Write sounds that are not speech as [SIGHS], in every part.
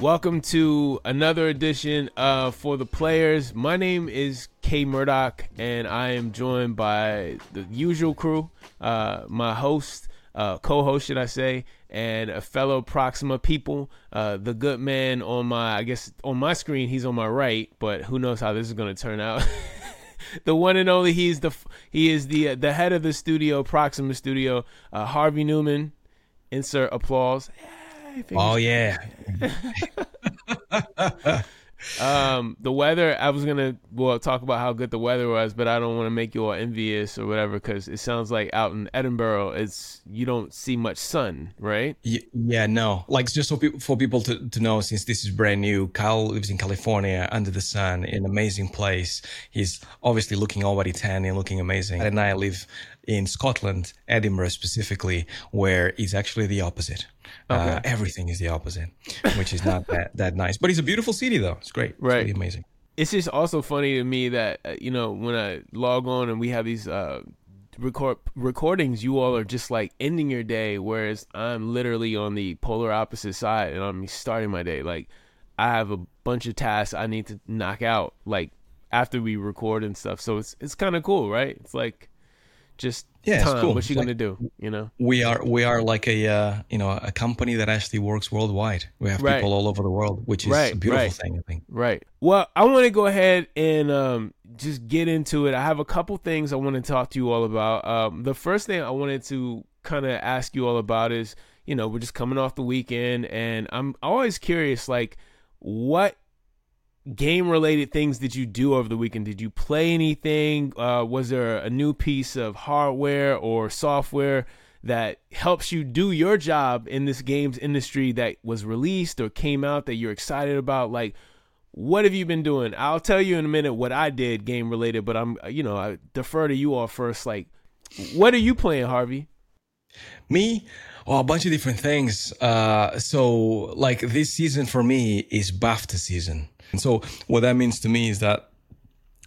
Welcome to another edition of For the Players. My name is Kay Murdoch, and I am joined by the usual crew, uh, my host, uh, co-host, should I say, and a fellow Proxima people. Uh, the good man on my, I guess, on my screen, he's on my right, but who knows how this is going to turn out. [LAUGHS] the one and only, he's the he is the the head of the studio, Proxima Studio, uh, Harvey Newman. Insert applause. Oh yeah. [LAUGHS] um, the weather. I was gonna well talk about how good the weather was, but I don't want to make you all envious or whatever because it sounds like out in Edinburgh, it's you don't see much sun, right? Yeah, no. Like just so for people to, to know, since this is brand new, Kyle lives in California, under the sun, in an amazing place. He's obviously looking already tan and looking amazing. And I live in Scotland, Edinburgh specifically, where it's actually the opposite. Uh, okay. Uh, everything is the opposite, which is not that, that nice. But it's a beautiful city, though. It's great. Right. It's really amazing. It's just also funny to me that, uh, you know, when I log on and we have these uh, record recordings, you all are just like ending your day, whereas I'm literally on the polar opposite side and I'm starting my day. Like, I have a bunch of tasks I need to knock out, like, after we record and stuff. So it's it's kind of cool, right? It's like just yeah, time. Cool. What's she like, gonna do? You know, we are we are like a uh, you know a company that actually works worldwide. We have right. people all over the world, which is right, a beautiful right. thing. I think. Right. Well, I want to go ahead and um, just get into it. I have a couple things I want to talk to you all about. Um, the first thing I wanted to kind of ask you all about is, you know, we're just coming off the weekend, and I'm always curious, like, what game related things did you do over the weekend? Did you play anything? Uh, was there a new piece of hardware or software that helps you do your job in this games industry that was released or came out that you're excited about? Like, what have you been doing? I'll tell you in a minute what I did game related, but I'm, you know, I defer to you all first. Like, what are you playing, Harvey? Me? Oh, a bunch of different things. Uh, so like this season for me is BAFTA season. And so what that means to me is that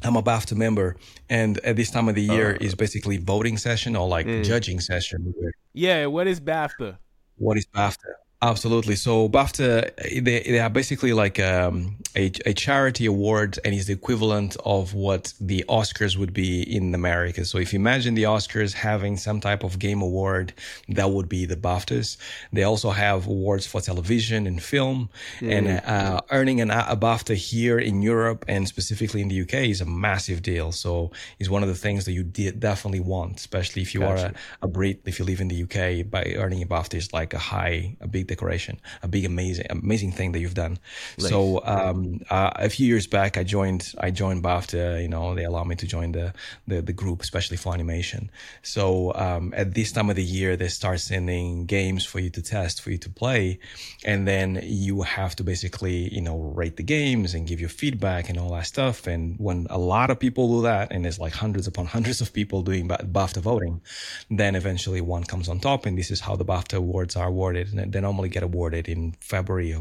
I'm a BAFTA member, and at this time of the year uh, is basically voting session or like mm. judging session. Yeah, what is BAFTA? What is BAFTA? Absolutely. So BAFTA, they, they are basically like um, a, a charity award and is the equivalent of what the Oscars would be in America. So if you imagine the Oscars having some type of game award, that would be the BAFTAs. They also have awards for television and film mm. and uh, earning an, a BAFTA here in Europe and specifically in the UK is a massive deal. So it's one of the things that you definitely want, especially if you gotcha. are a, a Brit, if you live in the UK by earning a BAFTA is like a high, a big decoration, a big amazing amazing thing that you've done. Nice. So um, uh, a few years back, I joined I joined BAFTA. You know, they allowed me to join the the, the group, especially for animation. So um, at this time of the year, they start sending games for you to test, for you to play, and then you have to basically you know rate the games and give your feedback and all that stuff. And when a lot of people do that, and there's like hundreds upon [LAUGHS] hundreds of people doing BAFTA voting, then eventually one comes on top, and this is how the BAFTA awards are awarded. And then normally get awarded in February,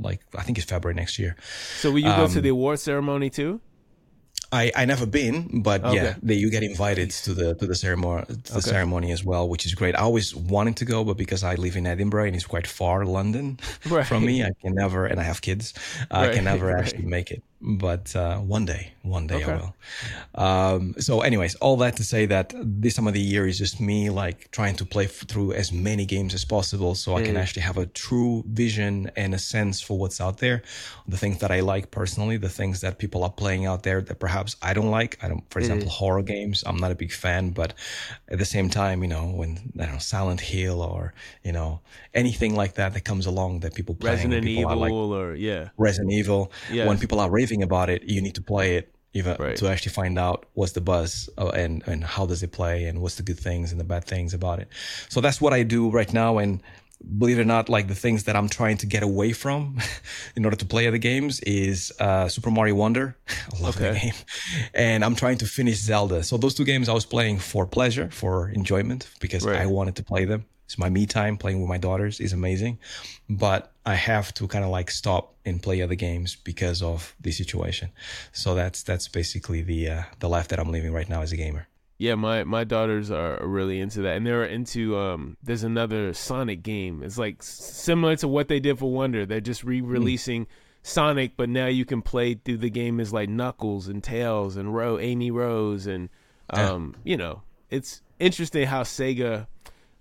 like I think it's February next year. So will you um, go to um, the award ceremony too? I I never been, but okay. yeah, they, you get invited to the to the ceremony to the okay. ceremony as well, which is great. I always wanted to go, but because I live in Edinburgh and it's quite far, London, [LAUGHS] right. from me, I can never, and I have kids, right. I can never [LAUGHS] right. actually make it but uh, one day, one day okay. I will. Um, so, anyways, all that to say that this time of the year is just me like trying to play f- through as many games as possible, so mm. I can mm. actually have a true vision and a sense for what's out there, the things that I like personally, the things that people are playing out there that perhaps I don't like. I don't, for example, mm. horror games. I'm not a big fan, but at the same time, you know, when I don't know Silent Hill or you know anything like that that comes along that people play, Resident people Evil like, or yeah, Resident Evil. Yes. When people are raving about it, you need to play it even right. to actually find out what's the buzz uh, and and how does it play and what's the good things and the bad things about it. So that's what I do right now and believe it or not, like the things that I'm trying to get away from [LAUGHS] in order to play other games is uh, Super Mario Wonder. [LAUGHS] I love okay. that game. And I'm trying to finish Zelda. So those two games I was playing for pleasure, for enjoyment, because right. I wanted to play them. It's my me time playing with my daughters is amazing, but I have to kind of like stop and play other games because of the situation. So that's that's basically the uh, the life that I'm living right now as a gamer. Yeah, my my daughters are really into that, and they're into um. There's another Sonic game. It's like similar to what they did for Wonder. They're just re-releasing mm. Sonic, but now you can play through the game as like Knuckles and Tails and Ro Amy Rose and um. Yeah. You know, it's interesting how Sega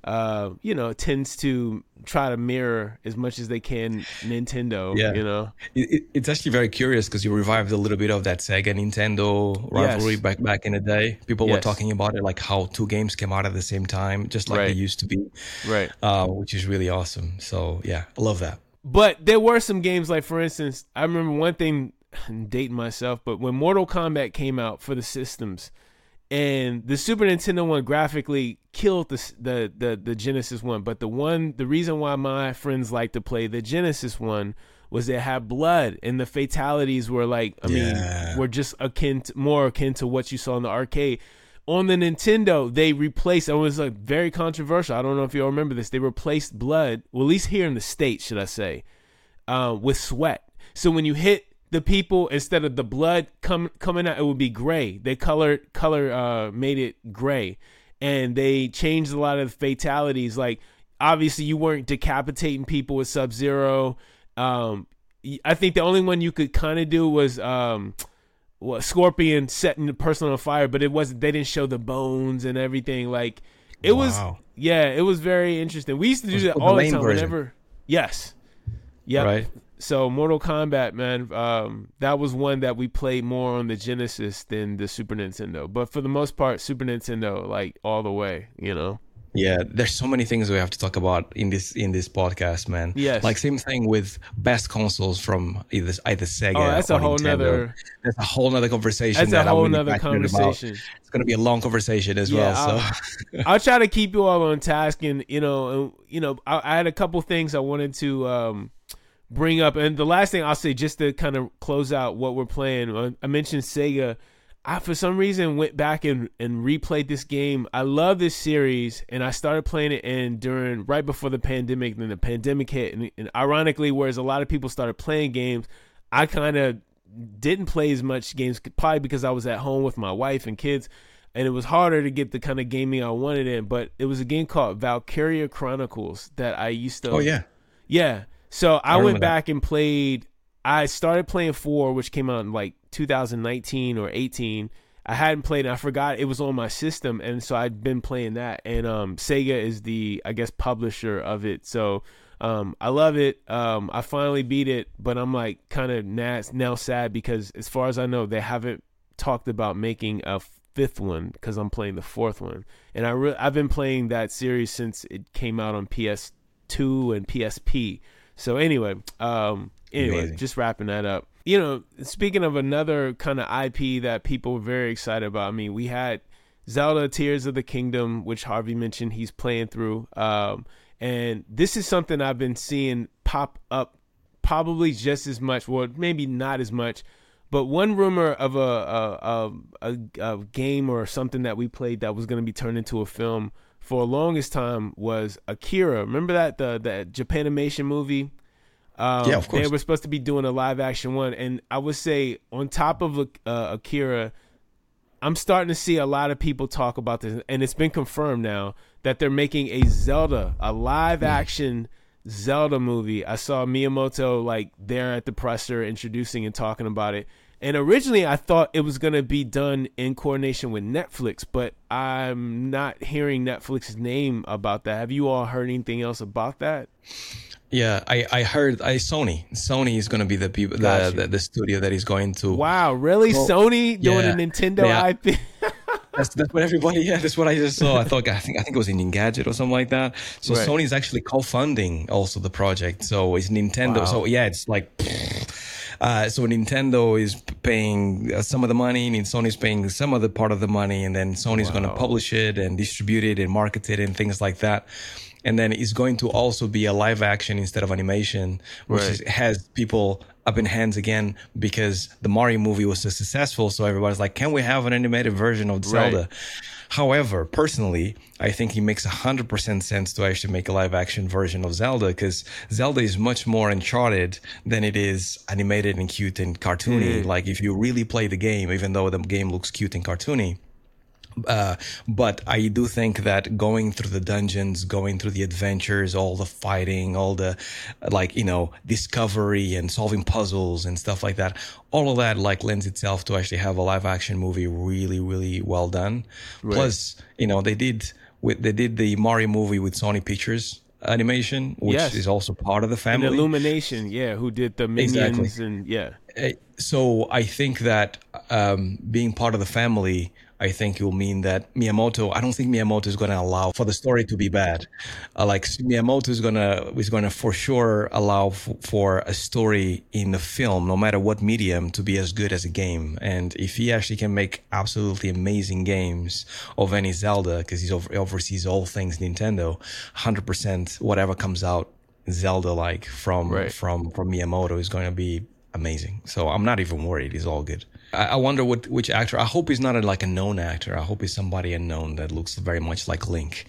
uh, you know, tends to try to mirror as much as they can Nintendo. Yeah. You know, it, it's actually very curious because you revived a little bit of that Sega Nintendo rivalry yes. back back in the day. People yes. were talking about it, like how two games came out at the same time, just like right. they used to be. Right. Uh, which is really awesome. So yeah, I love that. But there were some games like, for instance, I remember one thing. [SIGHS] dating myself, but when Mortal Kombat came out for the systems and the Super Nintendo one graphically killed the, the the the Genesis one. But the one, the reason why my friends like to play the Genesis one was it had blood, and the fatalities were like, I yeah. mean, were just akin, to, more akin to what you saw in the arcade. On the Nintendo, they replaced. It was like very controversial. I don't know if you all remember this. They replaced blood, well, at least here in the states, should I say, uh, with sweat. So when you hit the people instead of the blood come coming out, it would be gray. They colored color uh, made it gray, and they changed a lot of fatalities. Like obviously, you weren't decapitating people with Sub Zero. Um, I think the only one you could kind of do was um, what Scorpion setting the person on fire, but it wasn't. They didn't show the bones and everything. Like it wow. was, yeah, it was very interesting. We used to do that all the, the time. Version. Whenever, yes, yeah, right so Mortal Kombat, man, um, that was one that we played more on the Genesis than the Super Nintendo. But for the most part, Super Nintendo, like all the way, you know. Yeah, there's so many things we have to talk about in this in this podcast, man. Yes. Like same thing with best consoles from either either Sega. Oh, that's a whole Nintendo. nother. That's a whole nother conversation. That's that a whole nother conversation. About. It's gonna be a long conversation as yeah, well. I'll, so [LAUGHS] I'll try to keep you all on task, and you know, you know, I, I had a couple things I wanted to. um bring up, and the last thing I'll say, just to kind of close out what we're playing, uh, I mentioned Sega. I, for some reason, went back and, and replayed this game. I love this series, and I started playing it and during right before the pandemic. Then the pandemic hit, and, and ironically, whereas a lot of people started playing games, I kind of didn't play as much games, probably because I was at home with my wife and kids, and it was harder to get the kind of gaming I wanted in. But it was a game called Valkyria Chronicles that I used to. Oh yeah, yeah. So I, I went back that. and played. I started playing four, which came out in like 2019 or 18. I hadn't played. It. I forgot it was on my system, and so I'd been playing that. And um, Sega is the, I guess, publisher of it. So um, I love it. Um, I finally beat it, but I'm like kind of now, now sad because, as far as I know, they haven't talked about making a fifth one because I'm playing the fourth one. And I re- I've been playing that series since it came out on PS2 and PSP. So anyway, um, anyway, Amazing. just wrapping that up. You know, speaking of another kind of IP that people were very excited about. I mean, we had Zelda Tears of the Kingdom, which Harvey mentioned he's playing through. Um, and this is something I've been seeing pop up probably just as much, well, maybe not as much. But one rumor of a a, a, a, a game or something that we played that was going to be turned into a film for the longest time was Akira. Remember that the the Japanimation movie? Um, yeah, of course. They were supposed to be doing a live action one, and I would say on top of uh, Akira, I'm starting to see a lot of people talk about this, and it's been confirmed now that they're making a Zelda, a live hmm. action Zelda movie. I saw Miyamoto like there at the presser introducing and talking about it. And originally, I thought it was going to be done in coordination with Netflix, but I'm not hearing Netflix's name about that. Have you all heard anything else about that? Yeah, I, I heard I Sony. Sony is going to be the people the, the, the studio that is going to. Wow, really? Well, Sony doing yeah, a Nintendo yeah. IP? [LAUGHS] that's, that's what everybody. Yeah, that's what I just saw. I thought I think I think it was in Engadget or something like that. So right. Sony is actually co-funding also the project. So it's Nintendo. Wow. So yeah, it's like. Uh, so Nintendo is paying uh, some of the money, and Sony's paying some of the part of the money, and then Sony's wow. going to publish it and distribute it and market it and things like that. And then it's going to also be a live action instead of animation, which right. is, has people up in hands again because the Mario movie was so successful. So everybody's like, can we have an animated version of Zelda? Right. However, personally, I think it makes 100% sense to actually make a live action version of Zelda because Zelda is much more uncharted than it is animated and cute and cartoony. Mm. Like if you really play the game, even though the game looks cute and cartoony, Uh, but I do think that going through the dungeons, going through the adventures, all the fighting, all the like, you know, discovery and solving puzzles and stuff like that, all of that like lends itself to actually have a live action movie really, really well done. Right. Plus, you know, they did with they did the Mario movie with Sony Pictures animation, which yes. is also part of the family. And Illumination, yeah, who did the minions exactly. and yeah. Eh, so I think that um, being part of the family I think will mean that Miyamoto. I don't think Miyamoto is going to allow for the story to be bad. Uh, like Miyamoto is gonna is gonna for sure allow f- for a story in the film, no matter what medium, to be as good as a game. And if he actually can make absolutely amazing games of any Zelda, because he over- oversees all things Nintendo, hundred percent whatever comes out Zelda like from right. from from Miyamoto is going to be amazing. So I'm not even worried. It's all good. I, wonder what which actor. I hope he's not a, like a known actor. I hope he's somebody unknown that looks very much like Link.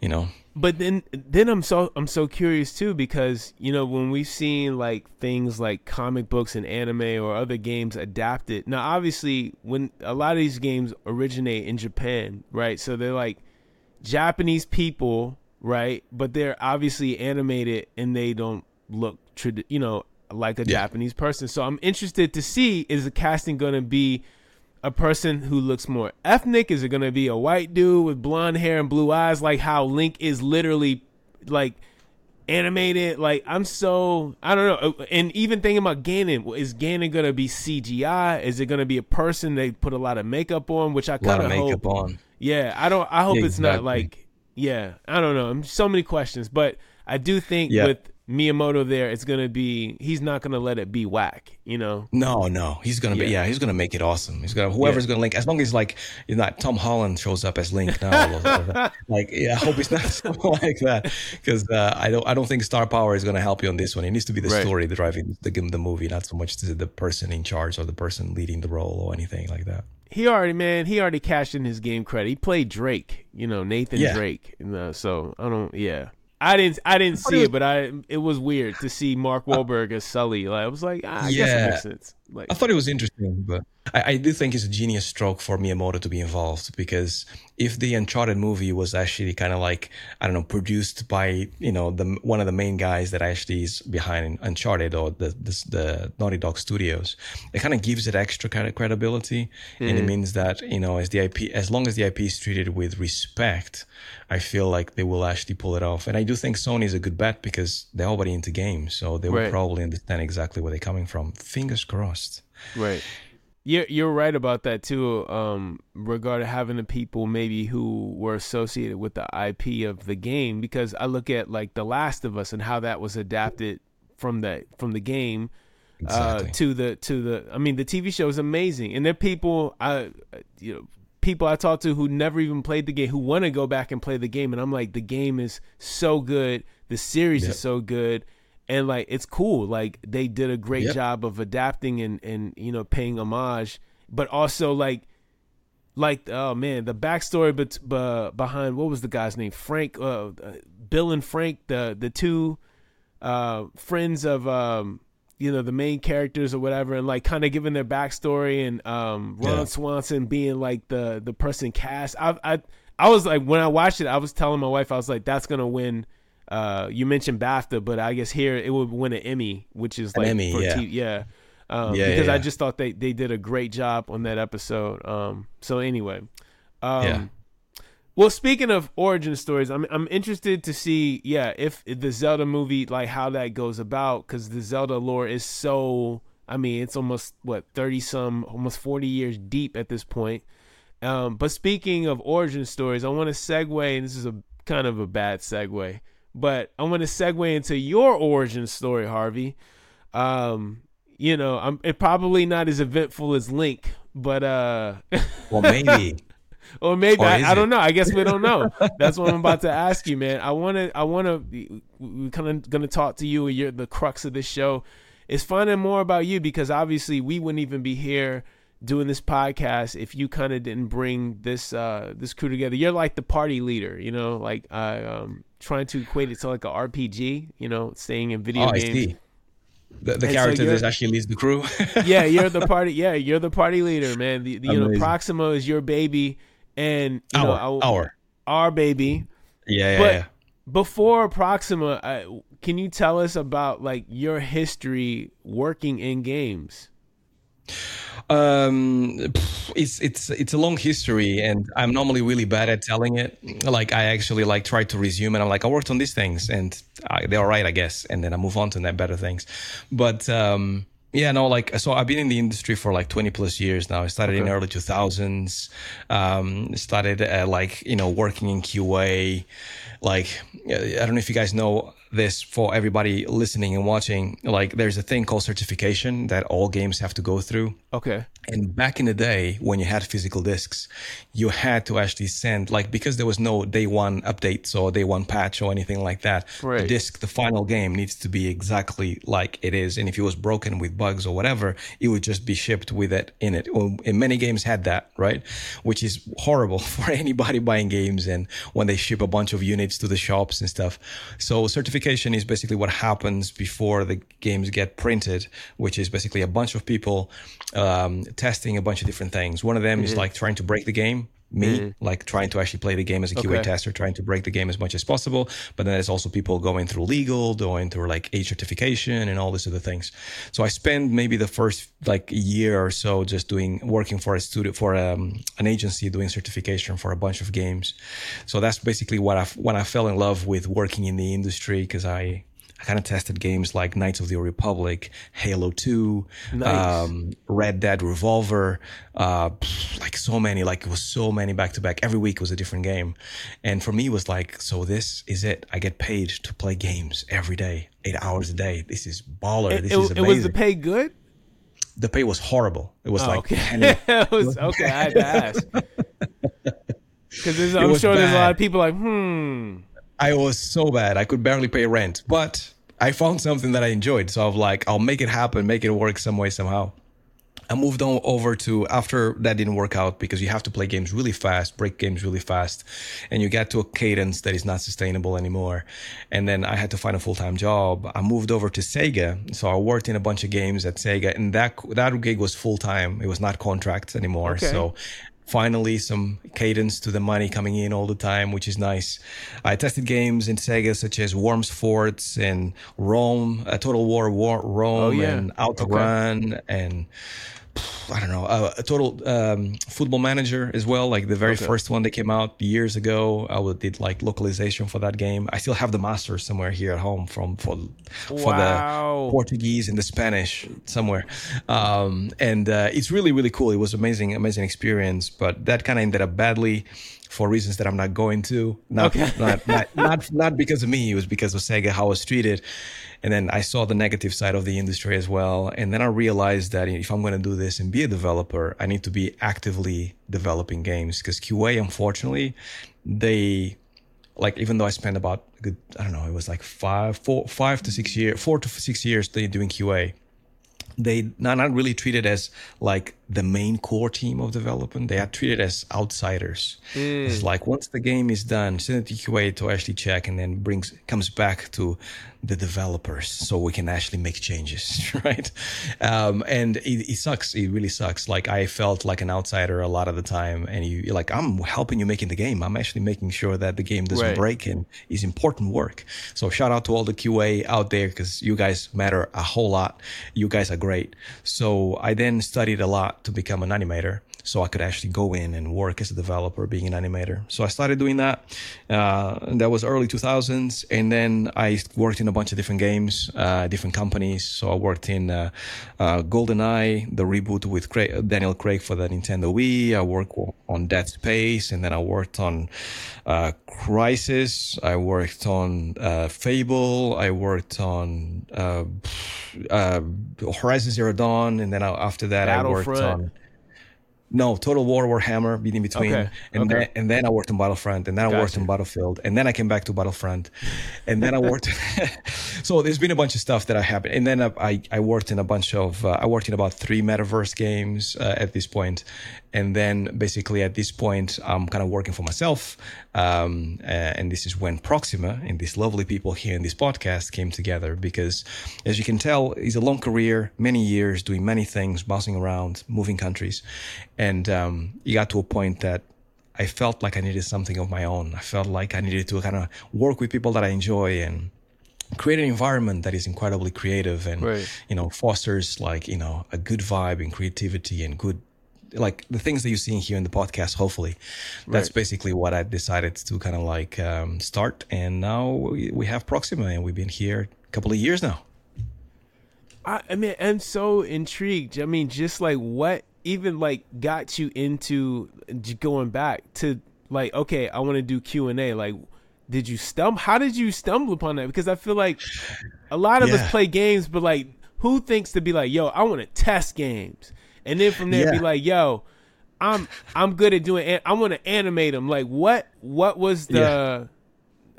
You know. But then, then I'm so I'm so curious too because you know when we've seen like things like comic books and anime or other games adapted. Now, obviously, when a lot of these games originate in Japan, right? So they're like Japanese people, right? But they're obviously animated and they don't look, trad- you know, like a yeah. Japanese person. So I'm interested to see is the casting going to be a person who looks more ethnic? Is it going to be a white dude with blonde hair and blue eyes like how Link is literally like animated? Like I'm so I don't know. Uh, and even thinking about Ganon, is Ganon going to be CGI? Is it going to be a person they put a lot of makeup on, which I kind of hope. On. Yeah, I don't I hope yeah, it's exactly. not like yeah, I don't know. So many questions, but I do think yeah. with Miyamoto there, it's gonna be he's not gonna let it be whack, you know. No, no, he's gonna yeah. be yeah, he's gonna make it awesome. He's gonna whoever's yeah. gonna link as long as like you not Tom Holland shows up as Link now. [LAUGHS] like yeah, I hope it's not [LAUGHS] something like that because uh, I don't I don't think star power is gonna help you on this one. It needs to be the right. story driving the the movie, not so much the person in charge or the person leading the role or anything like that. He already man, he already cashed in his game credit. He played Drake, you know Nathan yeah. Drake, uh, so I don't yeah. I didn't I didn't see it, but I it was weird to see Mark Wahlberg as Sully. Like I was like, ah, I yeah. guess it makes sense. Like I thought it was interesting, but I, I, do think it's a genius stroke for Miyamoto to be involved because if the Uncharted movie was actually kind of like I don't know produced by you know the one of the main guys that actually is behind Uncharted or the the, the Naughty Dog Studios, it kind of gives it extra kind of credibility, mm. and it mm. means that you know as the IP as long as the IP is treated with respect, I feel like they will actually pull it off. And I do think Sony is a good bet because they're already into games, so they will right. probably understand exactly where they're coming from. Fingers crossed. Right. You're you're right about that too. Um, regarding having the people maybe who were associated with the IP of the game, because I look at like The Last of Us and how that was adapted from the from the game uh, exactly. uh, to the to the. I mean, the TV show is amazing, and there are people I you know people I talk to who never even played the game who want to go back and play the game, and I'm like, the game is so good, the series yep. is so good, and like it's cool like they did a great yep. job of adapting and and you know paying homage but also like like oh man the backstory but uh, behind what was the guy's name frank uh, bill and frank the the two uh, friends of um, you know the main characters or whatever and like kind of giving their backstory and um, ron yeah. swanson being like the the person cast I, I i was like when i watched it i was telling my wife i was like that's gonna win uh, you mentioned BAFTA, but I guess here it would win an Emmy, which is like an Emmy, yeah. T- yeah. Um, yeah, because yeah. I just thought they, they did a great job on that episode. Um, so anyway, um, yeah. Well, speaking of origin stories, I'm I'm interested to see, yeah, if, if the Zelda movie, like how that goes about, because the Zelda lore is so, I mean, it's almost what thirty some, almost forty years deep at this point. Um, but speaking of origin stories, I want to segue, and this is a kind of a bad segue. But I'm going to segue into your origin story, Harvey. Um, you know, I'm it probably not as eventful as Link, but uh, [LAUGHS] well, maybe. or maybe or I, I, don't know. I guess we don't know. [LAUGHS] That's what I'm about to ask you, man. I want to. I want to. We're kind of going to talk to you. You're the crux of this show. Is finding more about you because obviously we wouldn't even be here doing this podcast if you kind of didn't bring this uh this crew together. You're like the party leader, you know. Like I um trying to equate it to like a RPG, you know, staying in video oh, games. I see. The, the character so that actually leads the crew. [LAUGHS] yeah, you're the [LAUGHS] party. Yeah, you're the party leader, man. The, the, you know, Proxima is your baby, and you our, know, our, our baby. Yeah, yeah, but yeah. Before Proxima, I, can you tell us about like your history working in games? Um, it's it's it's a long history, and I'm normally really bad at telling it. Like I actually like try to resume, and I'm like I worked on these things, and I, they're all right, I guess, and then I move on to that better things. But um, yeah, no, like so I've been in the industry for like 20 plus years now. I started okay. in early 2000s. Um, started uh, like you know working in QA. Like I don't know if you guys know this for everybody listening and watching. Like, there's a thing called certification that all games have to go through. Okay. And back in the day, when you had physical discs, you had to actually send, like, because there was no day one updates or day one patch or anything like that. Right. The disc, the final game needs to be exactly like it is. And if it was broken with bugs or whatever, it would just be shipped with it in it. And many games had that, right? Which is horrible [LAUGHS] for anybody buying games and when they ship a bunch of units to the shops and stuff. So certification is basically what happens before the games get printed, which is basically a bunch of people um, testing a bunch of different things. One of them mm-hmm. is like trying to break the game. Me, mm-hmm. like trying to actually play the game as a QA okay. tester, trying to break the game as much as possible. But then there's also people going through legal, going through like age certification and all these other things. So I spend maybe the first like year or so just doing working for a studio for um, an agency doing certification for a bunch of games. So that's basically what I when I fell in love with working in the industry because I I kind of tested games like Knights of the Old Republic, Halo 2, nice. um, Red Dead Revolver, uh, like so many, like it was so many back to back. Every week was a different game. And for me, it was like, so this is it. I get paid to play games every day, eight hours a day. This is baller. It, this it, is amazing. It was the pay good? The pay was horrible. It was oh, like, okay. [LAUGHS] it was, okay, I had to ask. [LAUGHS] Because I'm sure bad. there's a lot of people like, hmm. I was so bad. I could barely pay rent. But I found something that I enjoyed. So I'm like, I'll make it happen, make it work some way, somehow. I moved on over to after that didn't work out because you have to play games really fast, break games really fast, and you get to a cadence that is not sustainable anymore. And then I had to find a full time job. I moved over to Sega, so I worked in a bunch of games at Sega, and that that gig was full time. It was not contracts anymore. Okay. So finally some cadence to the money coming in all the time, which is nice. I tested games in Sega such as Worms Forts and Rome, uh, Total War, War Rome, oh, yeah. and Outrun, okay. and I don't know, uh, a total um, football manager as well. Like the very okay. first one that came out years ago, I did like localization for that game. I still have the master somewhere here at home from for for wow. the Portuguese and the Spanish somewhere, um, and uh, it's really really cool. It was amazing, amazing experience. But that kind of ended up badly for reasons that I'm not going to. Not, okay. not, not, not, not because of me. It was because of Sega, how I was treated. And then I saw the negative side of the industry as well. And then I realized that if I'm going to do this and be a developer, I need to be actively developing games because QA, unfortunately, they like even though I spent about good, I don't know, it was like five, four, five to six years, four to six years doing QA. They not, not really treated as like the main core team of development. They are treated as outsiders. Mm. It's like once the game is done, send it to QA to actually check, and then brings comes back to the developers so we can actually make changes, [LAUGHS] right? Um, and it, it, sucks. It really sucks. Like I felt like an outsider a lot of the time, and you're like I'm helping you making the game. I'm actually making sure that the game doesn't right. break and is important work. So shout out to all the QA out there because you guys matter a whole lot. You guys are great. So I then studied a lot to become an animator so I could actually go in and work as a developer, being an animator. So I started doing that. Uh, that was early 2000s, and then I worked in a bunch of different games, uh, different companies. So I worked in uh, uh GoldenEye, the reboot with Craig, Daniel Craig for the Nintendo Wii. I worked on Dead Space, and then I worked on uh, Crysis. I worked on uh, Fable. I worked on Horizon Zero Dawn, and then after that, I worked on. No, Total War Warhammer in between, okay. and okay. then and then I worked on Battlefront, and then gotcha. I worked on Battlefield, and then I came back to Battlefront, and then I worked. [LAUGHS] [LAUGHS] so there's been a bunch of stuff that I have, and then I I worked in a bunch of uh, I worked in about three metaverse games uh, at this point, and then basically at this point I'm kind of working for myself, um, uh, and this is when Proxima and these lovely people here in this podcast came together because, as you can tell, it's a long career, many years doing many things, bouncing around, moving countries and um, you got to a point that I felt like I needed something of my own. I felt like I needed to kind of work with people that I enjoy and create an environment that is incredibly creative and right. you know fosters like you know a good vibe and creativity and good like the things that you're seeing here in the podcast hopefully. That's right. basically what i decided to kind of like um, start. And now we, we have proxima and we've been here a couple of years now. I, I mean i'm so intrigued. I mean just like what even like got you into going back to like okay i want to do q&a like did you stumble how did you stumble upon that? Because i feel like a lot of yeah. us play games but like who thinks to be like yo i want to test games and then from there yeah. be like, yo, I'm I'm good at doing. I want to animate them. Like what what was the yeah.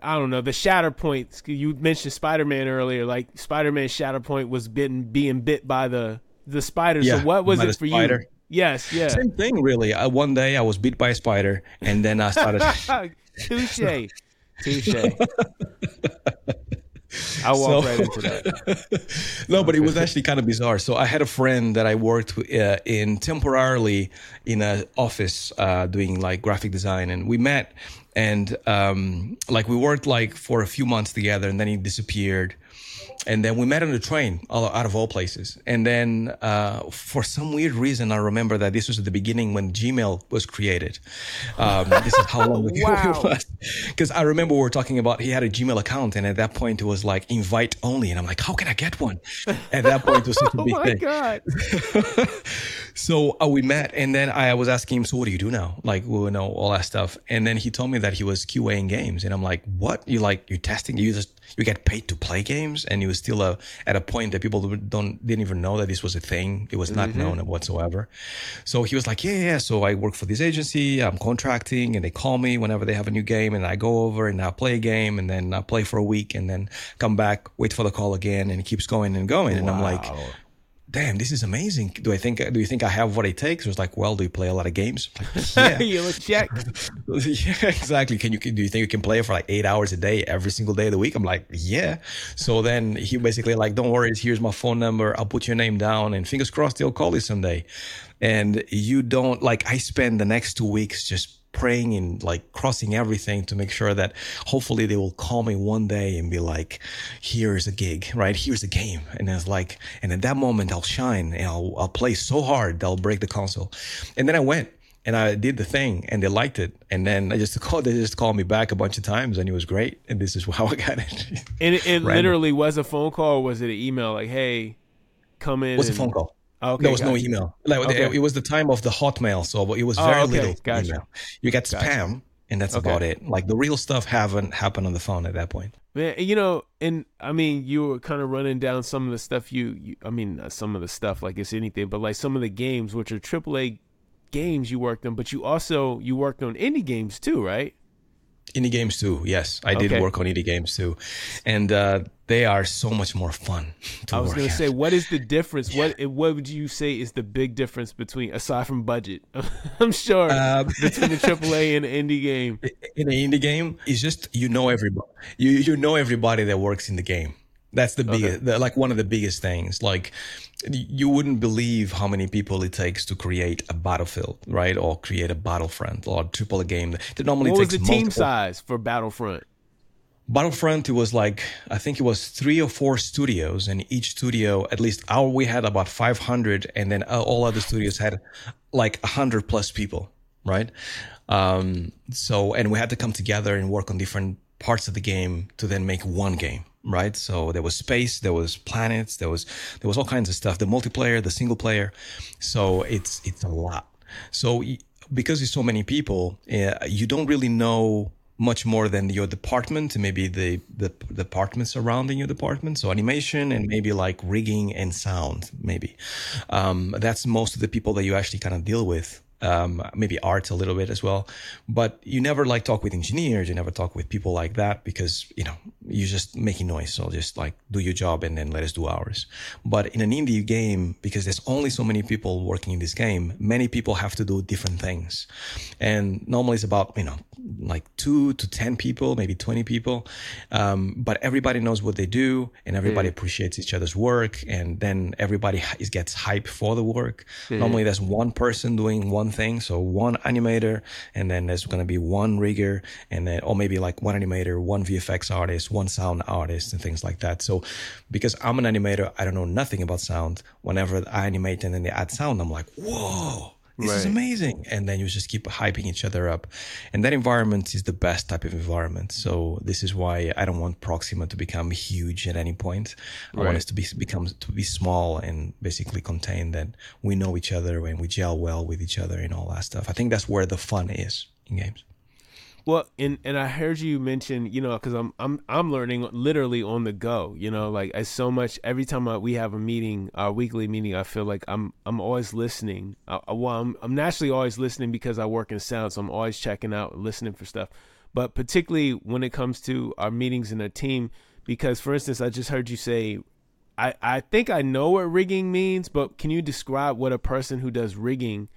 I don't know the shatter points. You mentioned Spider Man earlier. Like Spider Man shatter point was bitten being bit by the the spider. Yeah, so what was it for spider. you? Yes, yeah. Same thing, really. Uh, one day I was bit by a spider, and then I started. [LAUGHS] Touche, [LAUGHS] touche. I walk so, right into that. [LAUGHS] no, but it was actually kind of bizarre. So I had a friend that I worked uh, in temporarily in an office uh, doing like graphic design, and we met, and um, like we worked like for a few months together, and then he disappeared and then we met on the train out of all places. And then uh, for some weird reason i remember that this was at the beginning when gmail was created. Um, this is how long ago wow. it was. [LAUGHS] Because i remember we were talking about he had a gmail account and at that point it was like invite only. And i'm like how can i get one? At that point it was such a [LAUGHS] big oh my thing. God. [LAUGHS] so uh, we met and then i was asking him so what do you do now? Like we know all that stuff. And then he told me that he was qaing games. And i'm like what? You like you're testing? You just you get paid to play games and he was still a, at a point that people don't didn't even know that this was a thing. It was not mm-hmm. known whatsoever. So he was like yeah yeah so i work for this agency. I'm contracting and they call me whenever they have a new game and i go over and i play a game and then i play for a week and then come back wait for the call again and it keeps going and going. And i'm like damn, this is amazing. Do I think, do you think I have what it takes? It was like, well, do you play a lot of games? Like, yeah. [LAUGHS] you look check. [LAUGHS] yeah, exactly. Can you, do you think you can play for like eight hours a day, every single day of the week? I'm like, yeah. So then he basically like, don't worry, here's my phone number. I'll put your name down and fingers crossed they'll call you someday. And you don't like, I spend the next two weeks just praying and like crossing everything to make sure that hopefully they will call me one day and be like, here's a gig, right? Here's a game. And it's like, and at that moment I'll shine and I'll, I'll play so hard they'll break the console. And then I went and I did the thing and they liked it. And then I just [LAUGHS] called, they just called me back a bunch of times and it was great. And this is [LAUGHS] how I got it. and it, it literally was a phone call. was it an email? Like, Hey, come in. It was and- a phone call. Okay, there was no email. Like okay. it, was the time of the Hotmail, so it was very oh, okay. little gotcha. email. You get gotcha. spam, and that's about it. Like the real stuff haven't happened on the phone at that point. Man, you know, and I mean, you were kind of running down some of the stuff you, you I mean, uh, some of the stuff like it's anything, but like some of the games which are AAA games you worked on, but you also you worked on indie games too, right? Indie games too. Yes, I did work on indie games too, and uh, they are so much more fun. I was going to say, what is the difference? What what would you say is the big difference between, aside from budget, [LAUGHS] I'm sure um, [LAUGHS] between the AAA and indie game? In an indie game, it's just you know everybody. You you know everybody that works in the game. That's the biggest, okay. the, like one of the biggest things. Like you wouldn't believe how many people it takes to create a battlefield, right? Or create a battlefront or triple a game that normally what takes was the multiple... team size for Battlefront? Battlefront, it was like I think it was three or four studios, and each studio, at least our, we had about 500, and then all other studios had like 100 plus people, right? Um, so, and we had to come together and work on different parts of the game to then make one game, right? So there was space, there was planets, there was there was all kinds of stuff. The multiplayer, the single player. So it's it's a lot. So because there's so many people, uh, you don't really know much more than your department maybe the, the departments surrounding your department so animation and maybe like rigging and sound maybe um, that's most of the people that you actually kind of deal with um, maybe art a little bit as well. But you never like talk with engineers. You never talk with people like that because, you know, you're just making noise. So just like do your job and then let us do ours. But in an indie game, because there's only so many people working in this game, many people have to do different things. And normally it's about, you know, like two to 10 people, maybe 20 people. Um, but everybody knows what they do and everybody mm. appreciates each other's work. And then everybody is, gets hype for the work. Mm. Normally there's one person doing one thing. So one animator and then there's going to be one rigger and then, or maybe like one animator, one VFX artist, one sound artist and things like that. So because I'm an animator, I don't know nothing about sound. Whenever I animate and then they add sound, I'm like, whoa this right. is amazing. And then you just keep hyping each other up. And that environment is the best type of environment. So this is why i don't want proxima to become huge at any point. I right. want us to be become to be small and basically contain that we know each other and we gel well with each other and all that stuff. I think that's where the fun is in games well, and and I heard you mention, you know, because I'm I'm I'm learning literally on the go. You know, like as so much every time I, we have a meeting, our weekly meeting, I feel like I'm I'm always listening. I, well, I'm I'm naturally always listening because I work in sound, so I'm always checking out, listening for stuff. But particularly when it comes to our meetings in a team, because for instance, I just heard you say, I I think I know what rigging means, but can you describe what a person who does rigging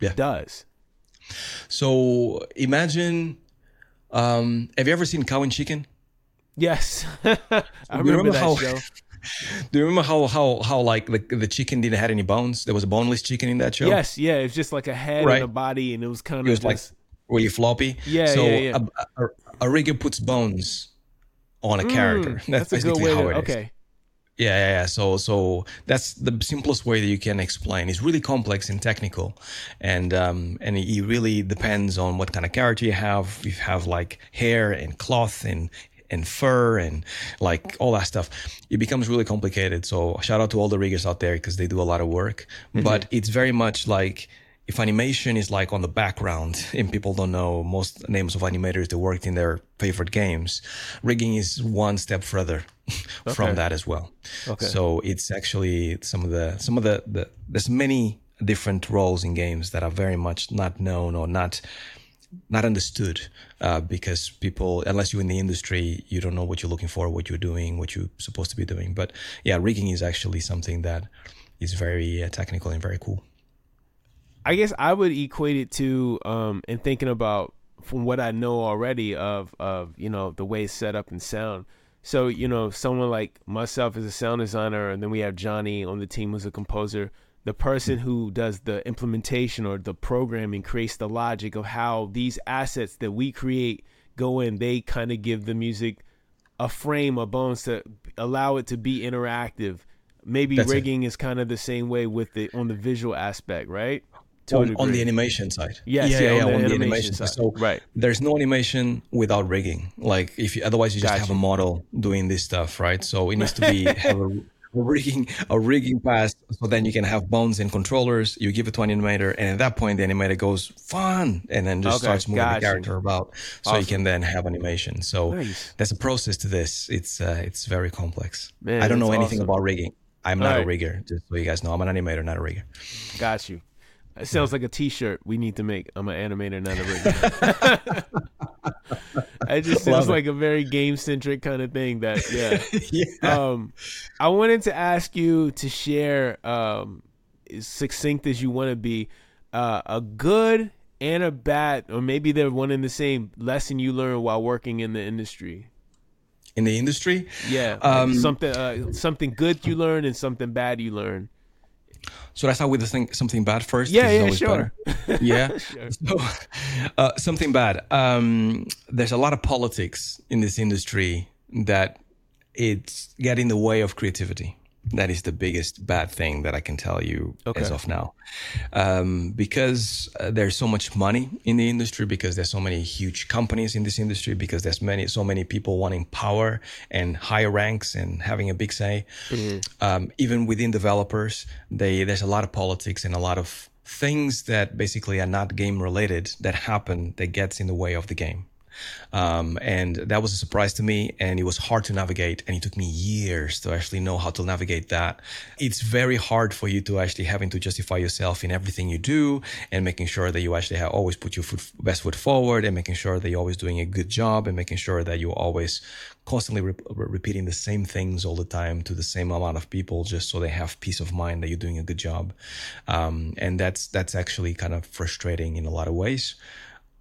yeah. does? So imagine, um, have you ever seen Cow and Chicken? Yes, [LAUGHS] I remember, remember that how, show. [LAUGHS] Do you remember how how how like the the chicken didn't have any bones? There was a boneless chicken in that show. Yes, yeah, it was just like a head right. and a body, and it was kind of it was like really floppy. Yeah, so yeah, yeah. A, a, a rigger puts bones on a mm, character. [LAUGHS] That's, that's basically how to, it is. Okay. Yeah, yeah, yeah. So, so that's the simplest way that you can explain. It's really complex and technical, and um, and it really depends on what kind of character you have. If you have like hair and cloth and and fur and like all that stuff, it becomes really complicated. So, shout out to all the riggers out there because they do a lot of work. Mm-hmm. But it's very much like if animation is like on the background [LAUGHS] and people don't know most names of animators that worked in their favorite games, rigging is one step further [LAUGHS] okay. from that as well. Okay. So it's actually some of the some of the, the there's many different roles in games that are very much not known or not not understood uh, because people unless you're in the industry you don't know what you're looking for what you're doing what you're supposed to be doing but yeah rigging is actually something that is very uh, technical and very cool I guess I would equate it to um and thinking about from what I know already of of you know the way it's set up and sound. So you know someone like myself as a sound designer, and then we have Johnny on the team who's a composer. The person who does the implementation or the programming creates the logic of how these assets that we create go in. They kind of give the music a frame, a bones to allow it to be interactive. Maybe That's rigging it. is kind of the same way with the on the visual aspect, right? On, on, the animation side. Yes, yeah, yeah, yeah, on, the, on animation the animation side. So right. there's no animation without rigging. Like if you, otherwise you just gotcha. have a model doing this stuff, right? So it needs to be [LAUGHS] have a, a rigging a rigging pass so then you can have bones and controllers you give it to an animator and at that point the animator goes fun and then just okay, starts moving gotcha. the character about so awesome. you can then have animation so nice. there's a process to this it's uh, it's very complex Man, i don't know anything awesome. about rigging i'm not right. a rigger just so you guys know i'm an animator not a rigger got you it sounds like a T-shirt we need to make. I'm an animator, not a rigger. [LAUGHS] [LAUGHS] it just sounds like a very game centric kind of thing. That [LAUGHS] yeah. yeah. Um, I wanted to ask you to share, um, as succinct as you want to be, uh, a good and a bad, or maybe they're one and the same lesson you learned while working in the industry. In the industry, yeah, um, something uh, something good you learned and something bad you learned. So I start with thing, something bad first. Yeah, yeah, sure. yeah. [LAUGHS] sure. So, uh, something bad. Um, there's a lot of politics in this industry that it's get in the way of creativity. That is the biggest bad thing that I can tell you okay. as of now, um, because uh, there's so much money in the industry, because there's so many huge companies in this industry, because there's many so many people wanting power and higher ranks and having a big say. Mm-hmm. Um, even within developers, they there's a lot of politics and a lot of things that basically are not game related that happen that gets in the way of the game. Um, and that was a surprise to me and it was hard to navigate and it took me years to actually know how to navigate that. It's very hard for you to actually having to justify yourself in everything you do and making sure that you actually have always put your foot, best foot forward and making sure that you're always doing a good job and making sure that you're always constantly re- repeating the same things all the time to the same amount of people just so they have peace of mind that you're doing a good job. Um, and that's, that's actually kind of frustrating in a lot of ways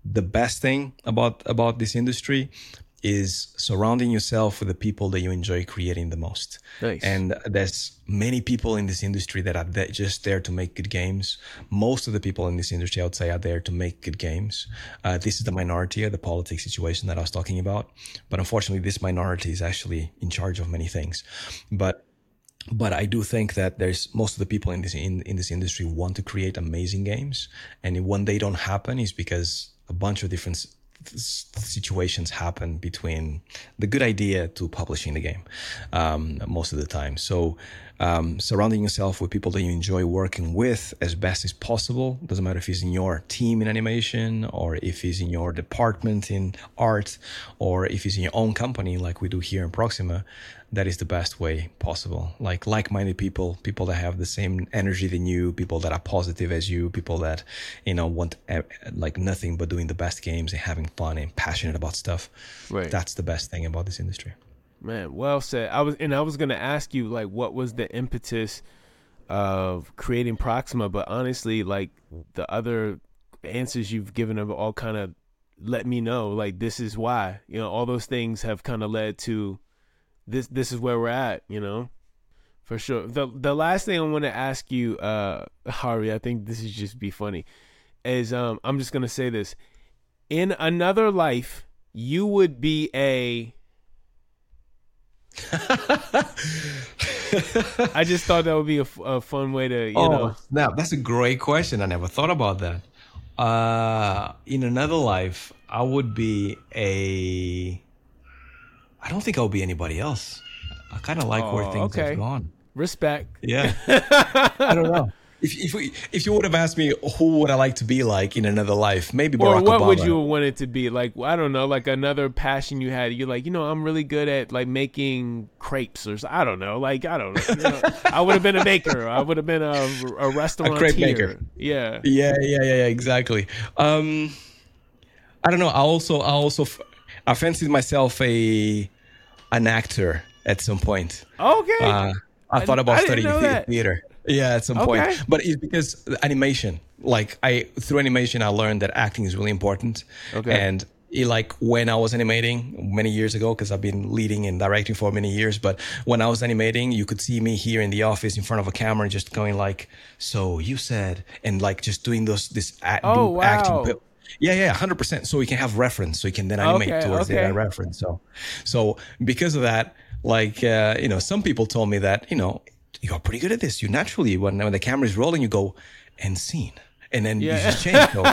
the best thing about about this industry is surrounding yourself with the people that you enjoy creating the most. Nice. And there's many people in this industry that are just there to make good games. Most of the people in this industry, I would say, are there to make good games. Uh, this is the minority of the politics situation that I was talking about. But unfortunately, this minority is actually in charge of many things. But but I do think that there's most of the people in this in, in this industry want to create amazing games, and when they don't happen, is because a bunch of different situations happen between the good idea to publishing the game um, most of the time. So um, surrounding yourself with people that you enjoy working with as best as possible. Doesn't matter if it's in your team in animation or if it's in your department in art or if it's in your own company like we do here in Proxima. That is the best way possible. Like like-minded people, people that have the same energy than you, people that are positive as you, people that you know want eh, like nothing but doing the best games and having fun and passionate about stuff. Right. That's the best thing about this industry. Man, well said. I was and I was gonna ask you like what was the impetus of creating Proxima, but honestly, like the other answers you've given have all kind of let me know like this is why. You know, all those things have kind of led to this this is where we're at, you know? For sure. The the last thing I want to ask you, uh [LAUGHS] Harvey, I think this is just be funny, is um I'm just gonna say this. In another life, you would be a [LAUGHS] I just thought that would be a, a fun way to, you oh, know. Now that's a great question. I never thought about that. Uh, in another life, I would be a. I don't think I'll be anybody else. I kind of like oh, where things okay. have gone. Respect. Yeah. [LAUGHS] I don't know if if, we, if you would have asked me who would I like to be like in another life, maybe Barack or what Obama. would you want it to be like? I don't know, like another passion you had. You're like, you know, I'm really good at like making crepes or I don't know, like I don't know. You know I would have been a baker. I would have been a a restaurant crepe maker. Yeah. Yeah, yeah, yeah, yeah. Exactly. Um, I don't know. I also I also I fancied myself a an actor at some point. Okay. Uh, I, I thought about studying theater. Yeah, at some okay. point. But it's because animation. Like I through animation, I learned that acting is really important. Okay. And it, like when I was animating many years ago, because I've been leading and directing for many years. But when I was animating, you could see me here in the office in front of a camera, just going like, "So you said," and like just doing those this act, oh, wow. acting. Yeah, yeah, hundred percent. So we can have reference, so we can then animate okay, towards okay. that reference. So, so because of that, like uh, you know, some people told me that you know you're pretty good at this. You naturally, when, when the camera is rolling, you go and scene. And then yeah. you just change. So,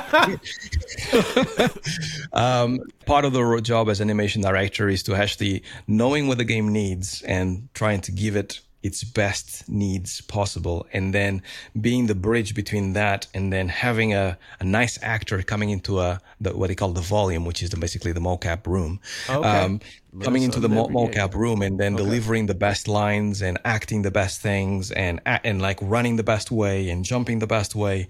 [LAUGHS] [LAUGHS] um, part of the job as animation director is to actually knowing what the game needs and trying to give it its best needs possible and then being the bridge between that and then having a, a nice actor coming into a the, what they call the volume which is the, basically the mocap room okay. um, coming into the mo- mocap room and then okay. delivering the best lines and acting the best things and and like running the best way and jumping the best way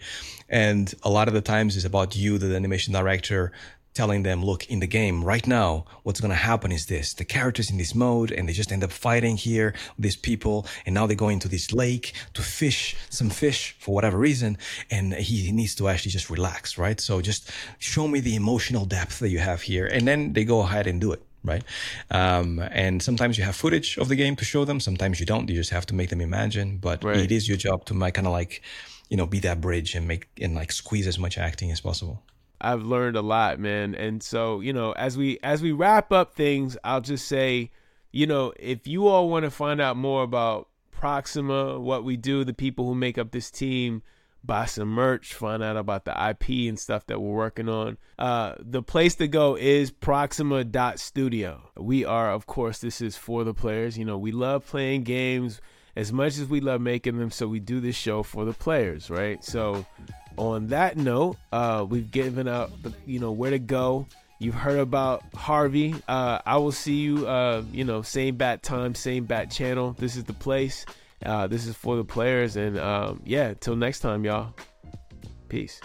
and a lot of the times it's about you the animation director telling them, look, in the game right now, what's going to happen is this. The characters in this mode and they just end up fighting here, these people. And now they go into this lake to fish some fish for whatever reason. And he needs to actually just relax, right? So just show me the emotional depth that you have here. And then they go ahead and do it. Right. Um, and sometimes you have footage of the game to show them. Sometimes you don't. You just have to make them imagine. But right. it is your job to my kind of like, you know, be that bridge and make and like squeeze as much acting as possible. I've learned a lot, man. And so, you know, as we as we wrap up things, I'll just say, you know, if you all want to find out more about Proxima, what we do, the people who make up this team, buy some merch, find out about the IP and stuff that we're working on. Uh, the place to go is proxima.studio. We are, of course, this is for the players. You know, we love playing games as much as we love making them, so we do this show for the players, right? So on that note, uh, we've given out the, you know where to go. You've heard about Harvey. Uh, I will see you. Uh, you know, same bat time, same bat channel. This is the place. Uh, this is for the players. And um, yeah, till next time, y'all. Peace.